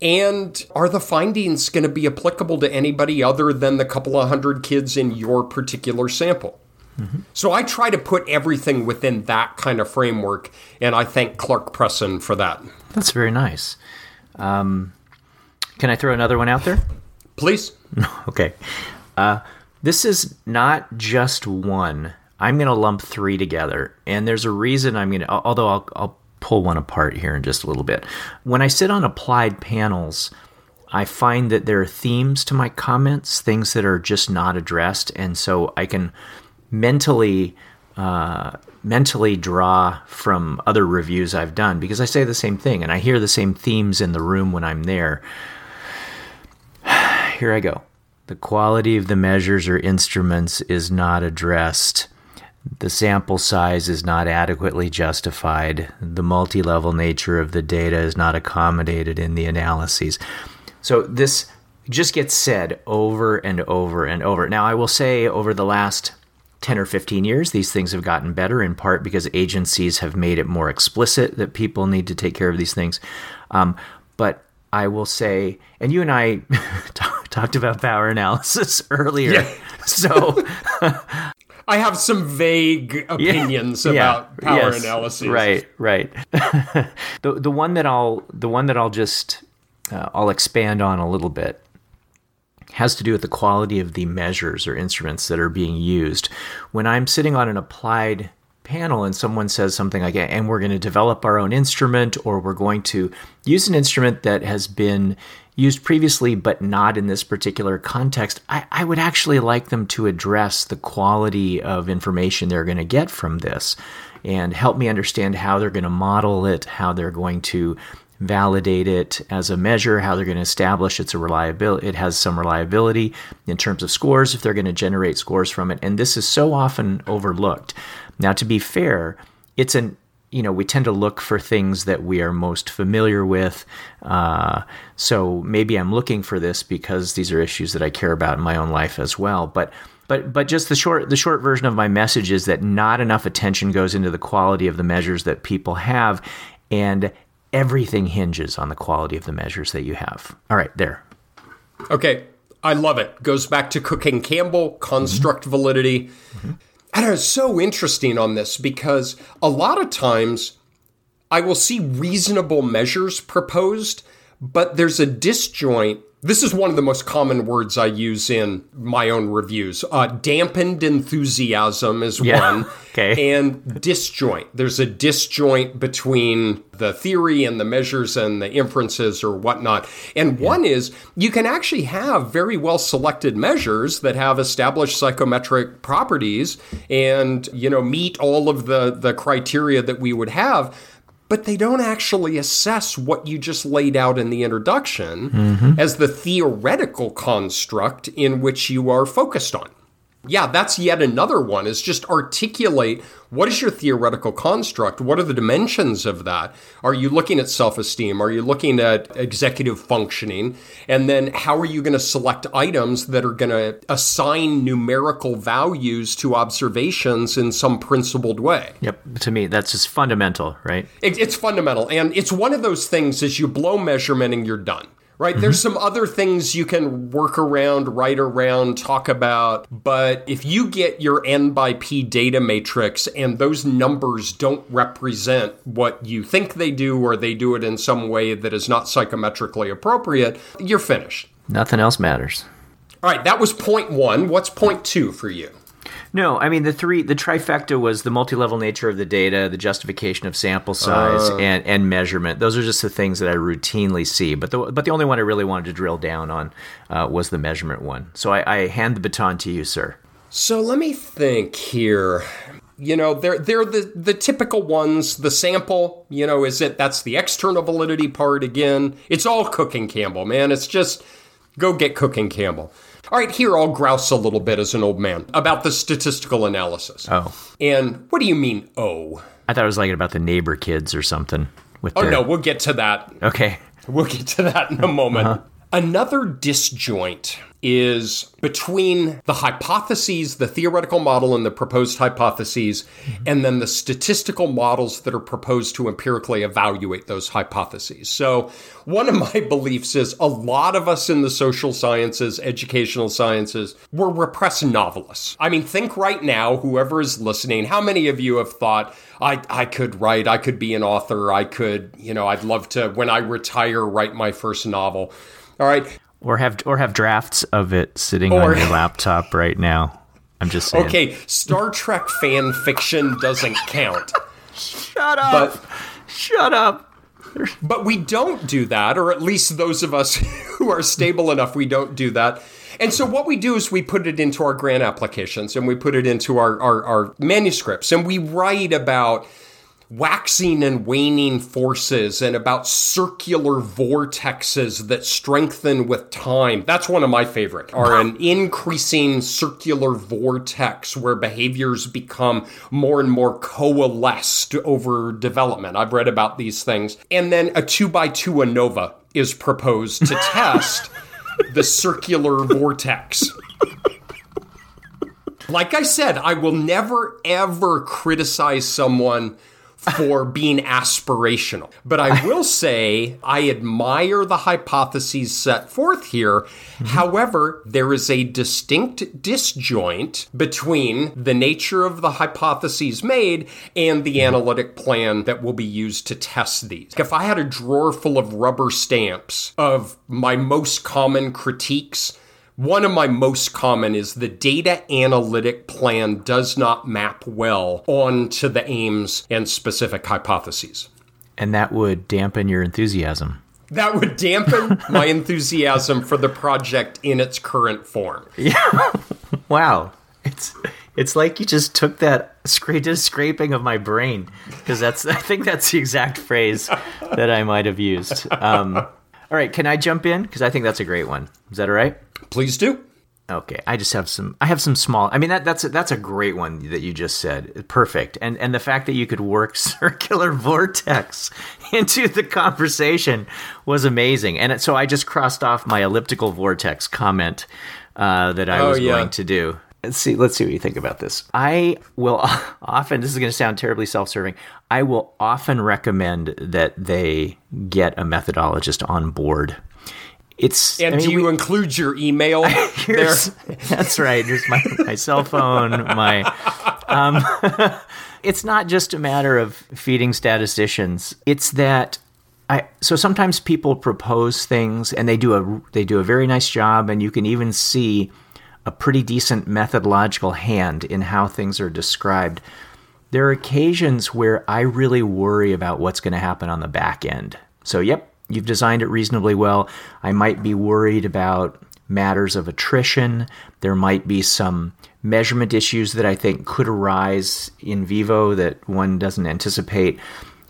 Speaker 1: And are the findings going to be applicable to anybody other than the couple of hundred kids in your particular sample? Mm-hmm. So I try to put everything within that kind of framework, and I thank Clark Presson for that.
Speaker 2: That's very nice. Um, can I throw another one out there?
Speaker 1: Please.
Speaker 2: okay. Uh, this is not just one I'm going to lump three together. And there's a reason I'm going to, although I'll, I'll pull one apart here in just a little bit. When I sit on applied panels, I find that there are themes to my comments, things that are just not addressed. And so I can mentally uh, mentally draw from other reviews I've done because I say the same thing and I hear the same themes in the room when I'm there. Here I go. The quality of the measures or instruments is not addressed. The sample size is not adequately justified. The multi level nature of the data is not accommodated in the analyses. So this just gets said over and over and over. Now, I will say over the last 10 or 15 years, these things have gotten better in part because agencies have made it more explicit that people need to take care of these things. Um, but I will say, and you and I talked about power analysis earlier. Yeah. So
Speaker 1: I have some vague opinions yeah, about yeah, power yes, analysis.
Speaker 2: Right, right. the the one that I'll the one that I'll just uh, I'll expand on a little bit has to do with the quality of the measures or instruments that are being used. When I'm sitting on an applied panel and someone says something like, and we're going to develop our own instrument, or we're going to use an instrument that has been used previously but not in this particular context, I, I would actually like them to address the quality of information they're going to get from this and help me understand how they're going to model it, how they're going to validate it as a measure, how they're going to establish it's a reliability, it has some reliability in terms of scores if they're going to generate scores from it. And this is so often overlooked. Now, to be fair, it's an you know, we tend to look for things that we are most familiar with. Uh, so maybe I'm looking for this because these are issues that I care about in my own life as well. But but but just the short the short version of my message is that not enough attention goes into the quality of the measures that people have, and everything hinges on the quality of the measures that you have. All right, there.
Speaker 1: Okay, I love it. Goes back to Cook and Campbell, construct mm-hmm. validity. Mm-hmm. And it's so interesting on this because a lot of times I will see reasonable measures proposed, but there's a disjoint this is one of the most common words I use in my own reviews. Uh, dampened enthusiasm is yeah. one.
Speaker 2: okay.
Speaker 1: And disjoint. There's a disjoint between the theory and the measures and the inferences or whatnot. And yeah. one is you can actually have very well selected measures that have established psychometric properties and, you know, meet all of the, the criteria that we would have but they don't actually assess what you just laid out in the introduction mm-hmm. as the theoretical construct in which you are focused on yeah, that's yet another one is just articulate what is your theoretical construct? What are the dimensions of that? Are you looking at self esteem? Are you looking at executive functioning? And then how are you going to select items that are going to assign numerical values to observations in some principled way?
Speaker 2: Yep. To me, that's just fundamental, right?
Speaker 1: It, it's fundamental. And it's one of those things is you blow measurement and you're done right? Mm-hmm. There's some other things you can work around, write around, talk about. But if you get your N by P data matrix and those numbers don't represent what you think they do, or they do it in some way that is not psychometrically appropriate, you're finished.
Speaker 2: Nothing else matters.
Speaker 1: All right, that was point one. What's point two for you?
Speaker 2: No, I mean the three the trifecta was the multi-level nature of the data, the justification of sample size, uh, and and measurement. Those are just the things that I routinely see. But the but the only one I really wanted to drill down on uh, was the measurement one. So I, I hand the baton to you, sir.
Speaker 1: So let me think here. You know, they're they're the the typical ones. The sample, you know, is it that's the external validity part again. It's all Cook and Campbell, man. It's just go get Cook and Campbell. All right, here I'll grouse a little bit as an old man about the statistical analysis.
Speaker 2: Oh.
Speaker 1: And what do you mean, oh?
Speaker 2: I thought it was like about the neighbor kids or something. With
Speaker 1: oh, their... no, we'll get to that.
Speaker 2: Okay.
Speaker 1: We'll get to that in a moment. Uh-huh. Another disjoint is between the hypotheses, the theoretical model and the proposed hypotheses, mm-hmm. and then the statistical models that are proposed to empirically evaluate those hypotheses. So, one of my beliefs is a lot of us in the social sciences, educational sciences, we're repressed novelists. I mean, think right now, whoever is listening, how many of you have thought, I, I could write, I could be an author, I could, you know, I'd love to, when I retire, write my first novel. All right
Speaker 2: or have or have drafts of it sitting or, on your laptop right now. I'm just saying.
Speaker 1: Okay, Star Trek fan fiction doesn't count.
Speaker 2: Shut up.
Speaker 1: But
Speaker 2: Shut up.
Speaker 1: But we don't do that, or at least those of us who are stable enough, we don't do that. And so what we do is we put it into our grant applications and we put it into our, our, our manuscripts and we write about waxing and waning forces and about circular vortexes that strengthen with time. That's one of my favorite. Are an increasing circular vortex where behaviors become more and more coalesced over development. I've read about these things. And then a two by two ANOVA is proposed to test the circular vortex. Like I said, I will never ever criticize someone for being aspirational. But I will say I admire the hypotheses set forth here. Mm-hmm. However, there is a distinct disjoint between the nature of the hypotheses made and the mm-hmm. analytic plan that will be used to test these. If I had a drawer full of rubber stamps of my most common critiques, one of my most common is the data analytic plan does not map well onto the aims and specific hypotheses.
Speaker 2: And that would dampen your enthusiasm.
Speaker 1: That would dampen my enthusiasm for the project in its current form.
Speaker 2: Yeah. wow. It's it's like you just took that scra- scraping of my brain because that's I think that's the exact phrase that I might have used. Um, all right, can I jump in because I think that's a great one. Is that all right?
Speaker 1: Please do.
Speaker 2: Okay, I just have some. I have some small. I mean that that's a, that's a great one that you just said. Perfect, and and the fact that you could work circular vortex into the conversation was amazing. And so I just crossed off my elliptical vortex comment uh, that I oh, was yeah. going to do. Let's see. Let's see what you think about this. I will often. This is going to sound terribly self-serving. I will often recommend that they get a methodologist on board it's
Speaker 1: and I mean, do you we, include your email there?
Speaker 2: That's right. Here's my my cell phone. My um, it's not just a matter of feeding statisticians. It's that I so sometimes people propose things and they do a they do a very nice job, and you can even see a pretty decent methodological hand in how things are described. There are occasions where I really worry about what's going to happen on the back end. So, yep, you've designed it reasonably well. I might be worried about matters of attrition. There might be some measurement issues that I think could arise in vivo that one doesn't anticipate.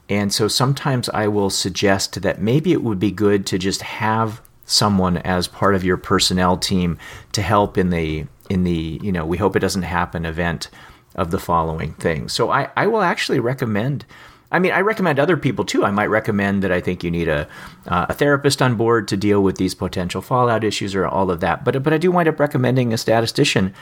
Speaker 2: And so sometimes I will suggest that maybe it would be good to just have someone as part of your personnel team to help in the in the you know we hope it doesn't happen event of the following thing So I, I will actually recommend I mean, I recommend other people too. I might recommend that I think you need a uh, a therapist on board to deal with these potential fallout issues or all of that. But but I do wind up recommending a statistician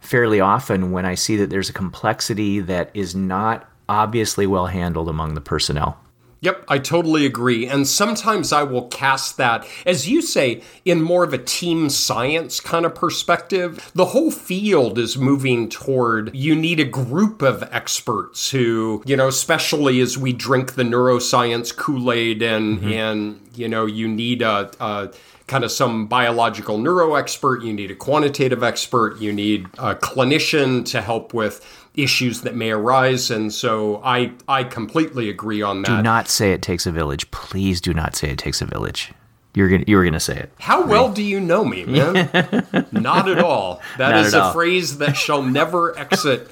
Speaker 2: fairly often when I see that there's a complexity that is not obviously well handled among the personnel.
Speaker 1: Yep, I totally agree. And sometimes I will cast that, as you say, in more of a team science kind of perspective. The whole field is moving toward you need a group of experts who, you know, especially as we drink the neuroscience Kool Aid and, mm-hmm. and, you know, you need a, a kind of some biological neuro expert, you need a quantitative expert, you need a clinician to help with issues that may arise. And so I I completely agree on that.
Speaker 2: Do not say it takes a village. Please do not say it takes a village. You're gonna you were gonna say it.
Speaker 1: How well do you know me, man? not at all. That not is a all. phrase that shall never exit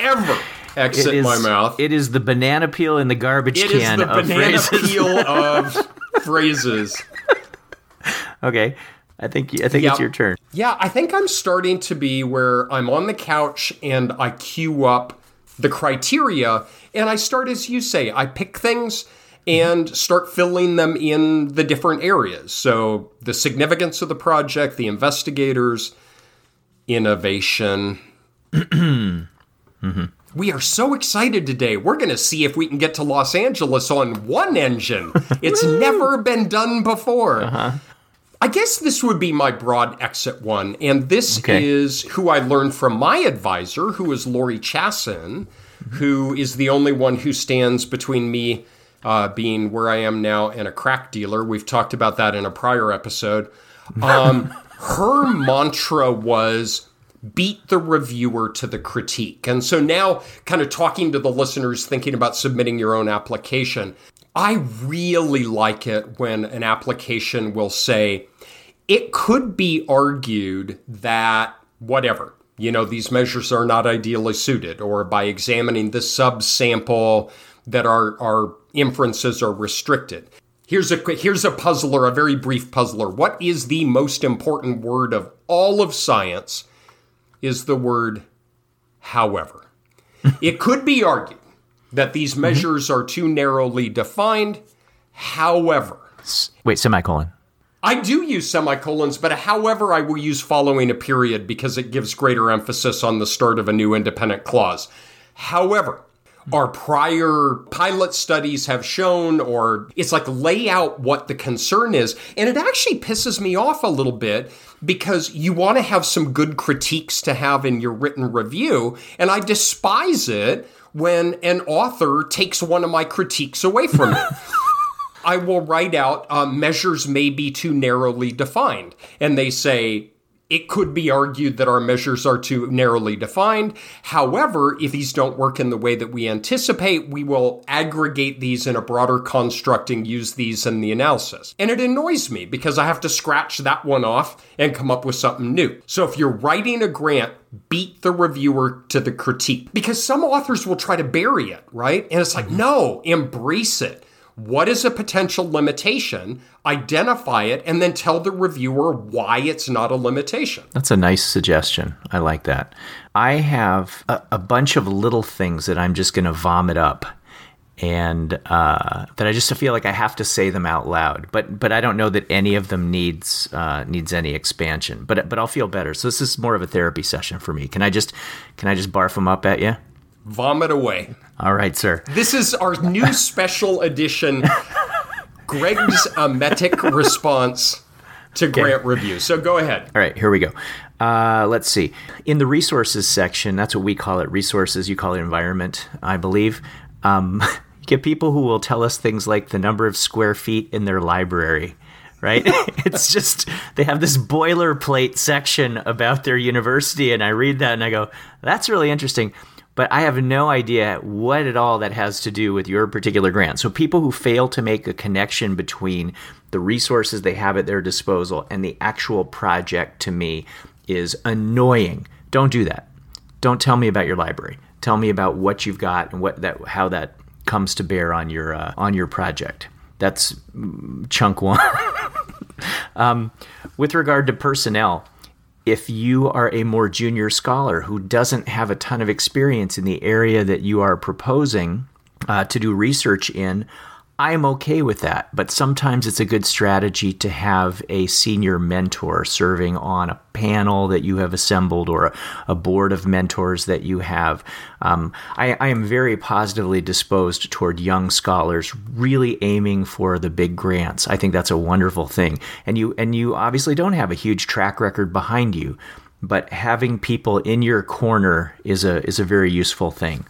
Speaker 1: ever exit is, my mouth.
Speaker 2: It is the banana peel in the garbage
Speaker 1: it
Speaker 2: can
Speaker 1: is the banana
Speaker 2: phrases.
Speaker 1: peel of phrases.
Speaker 2: Okay. I think I think yeah. it's your turn.
Speaker 1: Yeah, I think I'm starting to be where I'm on the couch and I queue up the criteria and I start as you say, I pick things and start filling them in the different areas. So the significance of the project, the investigators, innovation. mm-hmm. We are so excited today. We're going to see if we can get to Los Angeles on one engine. It's never been done before. Uh-huh. I guess this would be my broad exit one. And this okay. is who I learned from my advisor, who is Laurie Chassin, who is the only one who stands between me uh, being where I am now and a crack dealer. We've talked about that in a prior episode. Um, her mantra was beat the reviewer to the critique. And so now, kind of talking to the listeners thinking about submitting your own application, I really like it when an application will say, it could be argued that whatever, you know, these measures are not ideally suited, or by examining the subsample that our, our inferences are restricted. Here's a here's a puzzler, a very brief puzzler. What is the most important word of all of science? Is the word however. it could be argued that these mm-hmm. measures mm-hmm. are too narrowly defined. However,
Speaker 2: wait, semicolon.
Speaker 1: I do use semicolons, but however, I will use following a period because it gives greater emphasis on the start of a new independent clause. However, our prior pilot studies have shown, or it's like lay out what the concern is. And it actually pisses me off a little bit because you want to have some good critiques to have in your written review. And I despise it when an author takes one of my critiques away from me. I will write out uh, measures may be too narrowly defined. And they say, it could be argued that our measures are too narrowly defined. However, if these don't work in the way that we anticipate, we will aggregate these in a broader construct and use these in the analysis. And it annoys me because I have to scratch that one off and come up with something new. So if you're writing a grant, beat the reviewer to the critique because some authors will try to bury it, right? And it's like, mm-hmm. no, embrace it what is a potential limitation, identify it, and then tell the reviewer why it's not a limitation.
Speaker 2: That's a nice suggestion. I like that. I have a, a bunch of little things that I'm just going to vomit up. And uh, that I just feel like I have to say them out loud, but but I don't know that any of them needs uh, needs any expansion. But but I'll feel better. So this is more of a therapy session for me. Can I just can I just barf them up at you?
Speaker 1: Vomit away.
Speaker 2: All right, sir.
Speaker 1: This is our new special edition Greg's emetic response to okay. grant review. So go ahead.
Speaker 2: All right, here we go. Uh, let's see. In the resources section, that's what we call it resources, you call it environment, I believe. Um, get people who will tell us things like the number of square feet in their library right? it's just they have this boilerplate section about their university, and I read that and I go, "That's really interesting." but I have no idea what at all that has to do with your particular grant. So people who fail to make a connection between the resources they have at their disposal and the actual project to me is annoying. Don't do that. Don't tell me about your library. Tell me about what you've got and what that how that comes to bear on your uh, on your project. That's chunk one. um, with regard to personnel, if you are a more junior scholar who doesn't have a ton of experience in the area that you are proposing uh, to do research in, I'm okay with that, but sometimes it's a good strategy to have a senior mentor serving on a panel that you have assembled or a, a board of mentors that you have. Um, I, I, am very positively disposed toward young scholars really aiming for the big grants. I think that's a wonderful thing, and you and you obviously don't have a huge track record behind you, but having people in your corner is a is a very useful thing.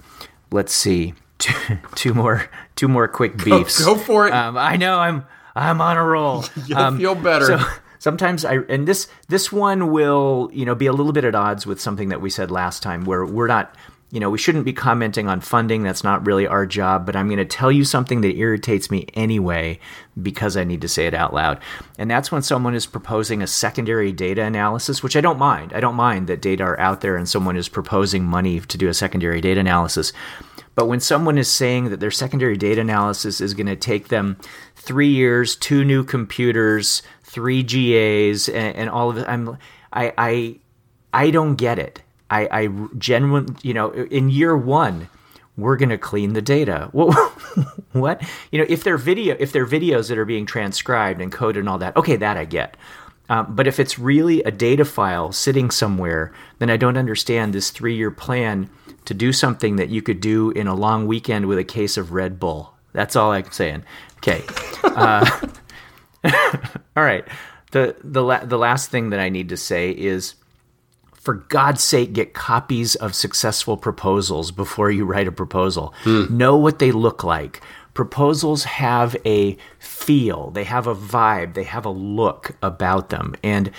Speaker 2: Let's see two, two more two more quick beefs.
Speaker 1: Go, go for it.
Speaker 2: Um, I know I'm I'm on a roll.
Speaker 1: You'll um, feel better. So,
Speaker 2: sometimes I and this this one will you know be a little bit at odds with something that we said last time, where we're not you know, we shouldn't be commenting on funding. That's not really our job, but I'm going to tell you something that irritates me anyway because I need to say it out loud. And that's when someone is proposing a secondary data analysis, which I don't mind. I don't mind that data are out there and someone is proposing money to do a secondary data analysis. But when someone is saying that their secondary data analysis is going to take them three years, two new computers, three GAs, and, and all of it, I'm, I, I, I don't get it. I, I genuinely, you know, in year one, we're going to clean the data. What, what? You know, if they're video, if they're videos that are being transcribed and coded and all that, okay, that I get. Um, but if it's really a data file sitting somewhere, then I don't understand this three-year plan to do something that you could do in a long weekend with a case of Red Bull. That's all I'm saying. Okay. Uh, all right. The the la- the last thing that I need to say is for God's sake, get copies of successful proposals before you write a proposal. Mm. Know what they look like. Proposals have a feel, they have a vibe, they have a look about them. And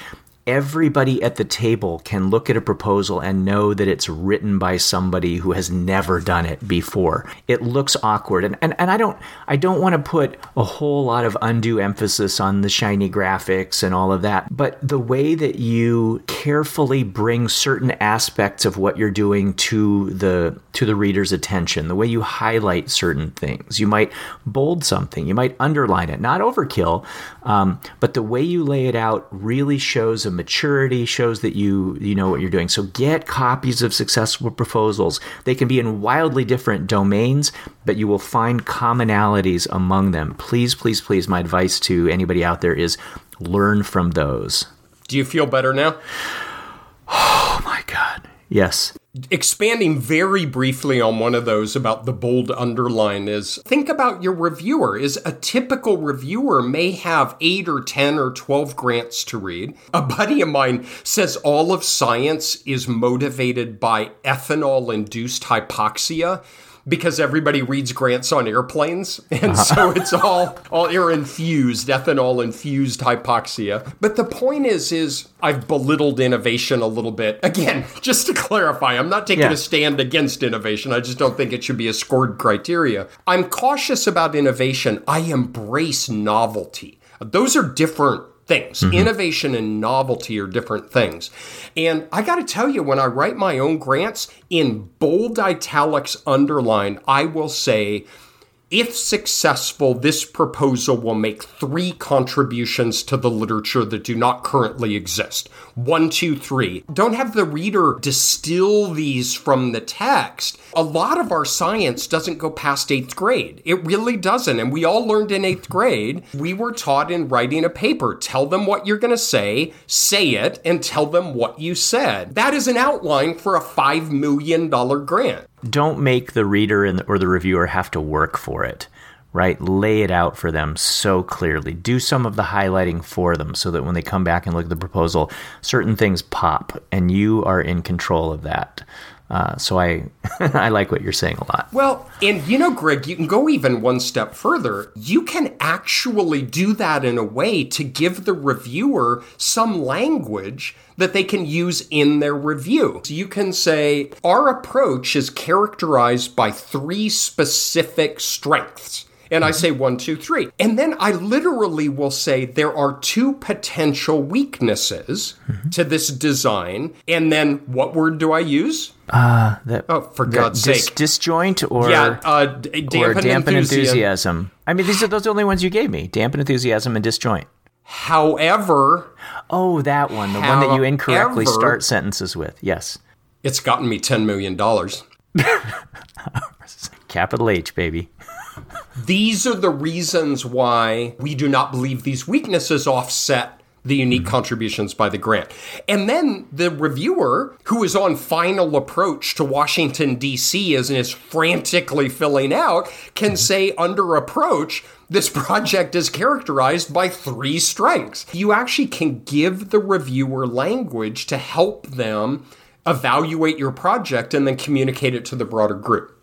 Speaker 2: everybody at the table can look at a proposal and know that it's written by somebody who has never done it before. It looks awkward. And, and, and I don't I don't want to put a whole lot of undue emphasis on the shiny graphics and all of that. But the way that you carefully bring certain aspects of what you're doing to the to the reader's attention, the way you highlight certain things. You might bold something, you might underline it, not overkill, um, but the way you lay it out really shows a maturity, shows that you you know what you're doing. So get copies of successful proposals. They can be in wildly different domains, but you will find commonalities among them. Please, please, please, my advice to anybody out there is learn from those.
Speaker 1: Do you feel better now?
Speaker 2: Oh my God. Yes.
Speaker 1: Expanding very briefly on one of those about the bold underline is think about your reviewer. Is a typical reviewer may have eight or 10 or 12 grants to read. A buddy of mine says all of science is motivated by ethanol induced hypoxia because everybody reads grants on airplanes and so uh-huh. it's all all air infused ethanol infused hypoxia. But the point is is i've belittled innovation a little bit. Again just to clarify i'm not taking
Speaker 2: Yeah.
Speaker 1: a stand against innovation. I just don't think it should be a scored criteria. I'm cautious about innovation. I embrace novelty. Those are different things. Mm-hmm. Innovation and novelty are different things. And I got to tell you, when I write my own grants in bold italics underline, I will say, if successful, this proposal will make three contributions to the literature that do not currently exist. One, two, three. Don't have the reader distill these from the text. A lot of our science doesn't go past eighth grade. It really doesn't. And we all learned in eighth grade, we were taught in writing a paper tell them what you're going to say, say it, and tell them what you said. That is an outline for a $5 million grant.
Speaker 2: Don't make the reader and or the reviewer have to work for it right? Lay it out for them so clearly. Do some of the highlighting for them so that when they come back and look at the proposal certain things pop and you are in control of that uh, so i i like what you're saying a lot
Speaker 1: Well, and you know, Greg, you can go even one step further. You can actually do that in a way to give the reviewer some language that they can use in their review. So you can say, Our approach is characterized by three specific strengths. And I say one, two, three. And then I literally will say there are two potential weaknesses to this design. And then what word do I use?
Speaker 2: That
Speaker 1: Oh, for
Speaker 2: that
Speaker 1: God's
Speaker 2: dis-
Speaker 1: sake.
Speaker 2: disjoint or
Speaker 1: Yeah, uh, d-
Speaker 2: or
Speaker 1: dampen,
Speaker 2: dampen
Speaker 1: enthusiasm.
Speaker 2: enthusiasm i mean these are those are the only ones you gave me dampen enthusiasm and disjoint
Speaker 1: However,
Speaker 2: oh that one the one that you incorrectly start sentences with yes
Speaker 1: it's gotten me $10 million.
Speaker 2: capital h baby
Speaker 1: These are the reasons why we do not believe these weaknesses offset the unique mm-hmm. contributions by the grant. And then the reviewer, who is on final approach to Washington, D.C., as and is frantically filling out, can mm-hmm. say under approach, this project is characterized by three strengths. You actually can give the reviewer language to help them evaluate your project and then communicate it to the broader group.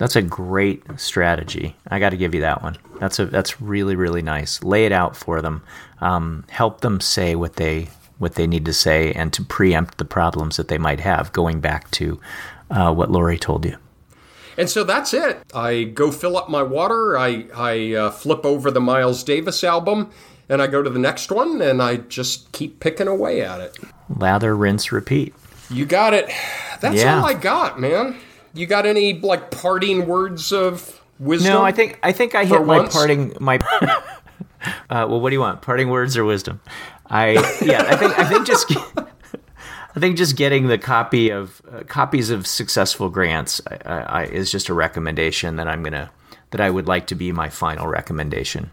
Speaker 2: That's a great strategy. I got to give you that one. That's a that's really really nice. Lay it out for them. Um, help them say what they what they need to say, and to preempt the problems that they might have. Going back to uh, what Laurie told you.
Speaker 1: And so that's it. I go fill up my water. I I uh, flip over the Miles Davis album, and I go to the next one, and I just keep picking away at it.
Speaker 2: Lather, rinse, repeat.
Speaker 1: You got it. That's
Speaker 2: Yeah.
Speaker 1: all I got, man. You got any like parting words of wisdom?
Speaker 2: No, I think I think I hit
Speaker 1: For
Speaker 2: my
Speaker 1: once?
Speaker 2: parting my. uh, well, what do you want? Parting words or wisdom? I yeah. I think I think just. I think just getting the copy of uh, copies of successful grants I, I, is just a recommendation that I'm gonna that I would like to be my final recommendation.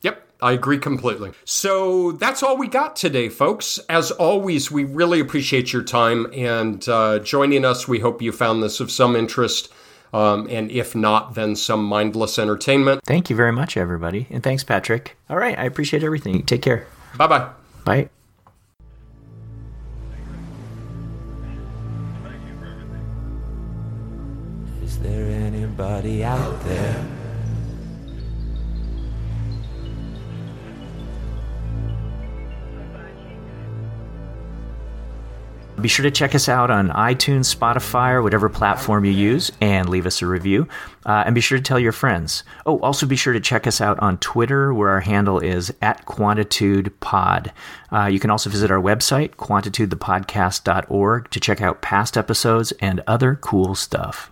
Speaker 1: Yep, I agree completely. So that's all we got today, folks. As always, we really appreciate your time and uh, joining us. We hope you found this of some interest. Um, and if not, then some mindless entertainment.
Speaker 2: Thank you very much, everybody, and thanks, Patrick. All right, I appreciate everything. Take care.
Speaker 1: Bye bye.
Speaker 2: Bye.
Speaker 3: Is there anybody out there?
Speaker 2: Be sure to check us out on iTunes, Spotify, or whatever platform you use and leave us a review. Uh, and be sure to tell your friends. Oh, also be sure to check us out on Twitter, where our handle is at QuantitudePod. Uh, you can also visit our website, quantitudethepodcast.org, to check out past episodes and other cool stuff.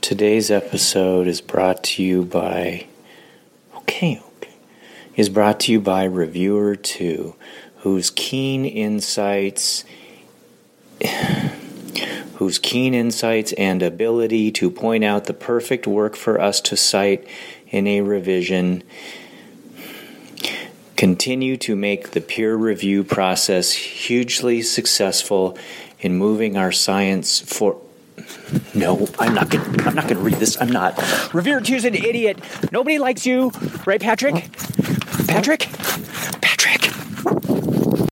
Speaker 2: Today's episode is brought to you by. Okay, okay. Is brought to you by Reviewer2, whose keen insights whose keen insights and ability to point out the perfect work for us to cite in a revision continue to make the peer review process hugely successful in moving our science for no, I'm not gonna I'm not gonna read this. I'm not. Revere two's an idiot. Nobody likes you, right, Patrick? Patrick? Patrick?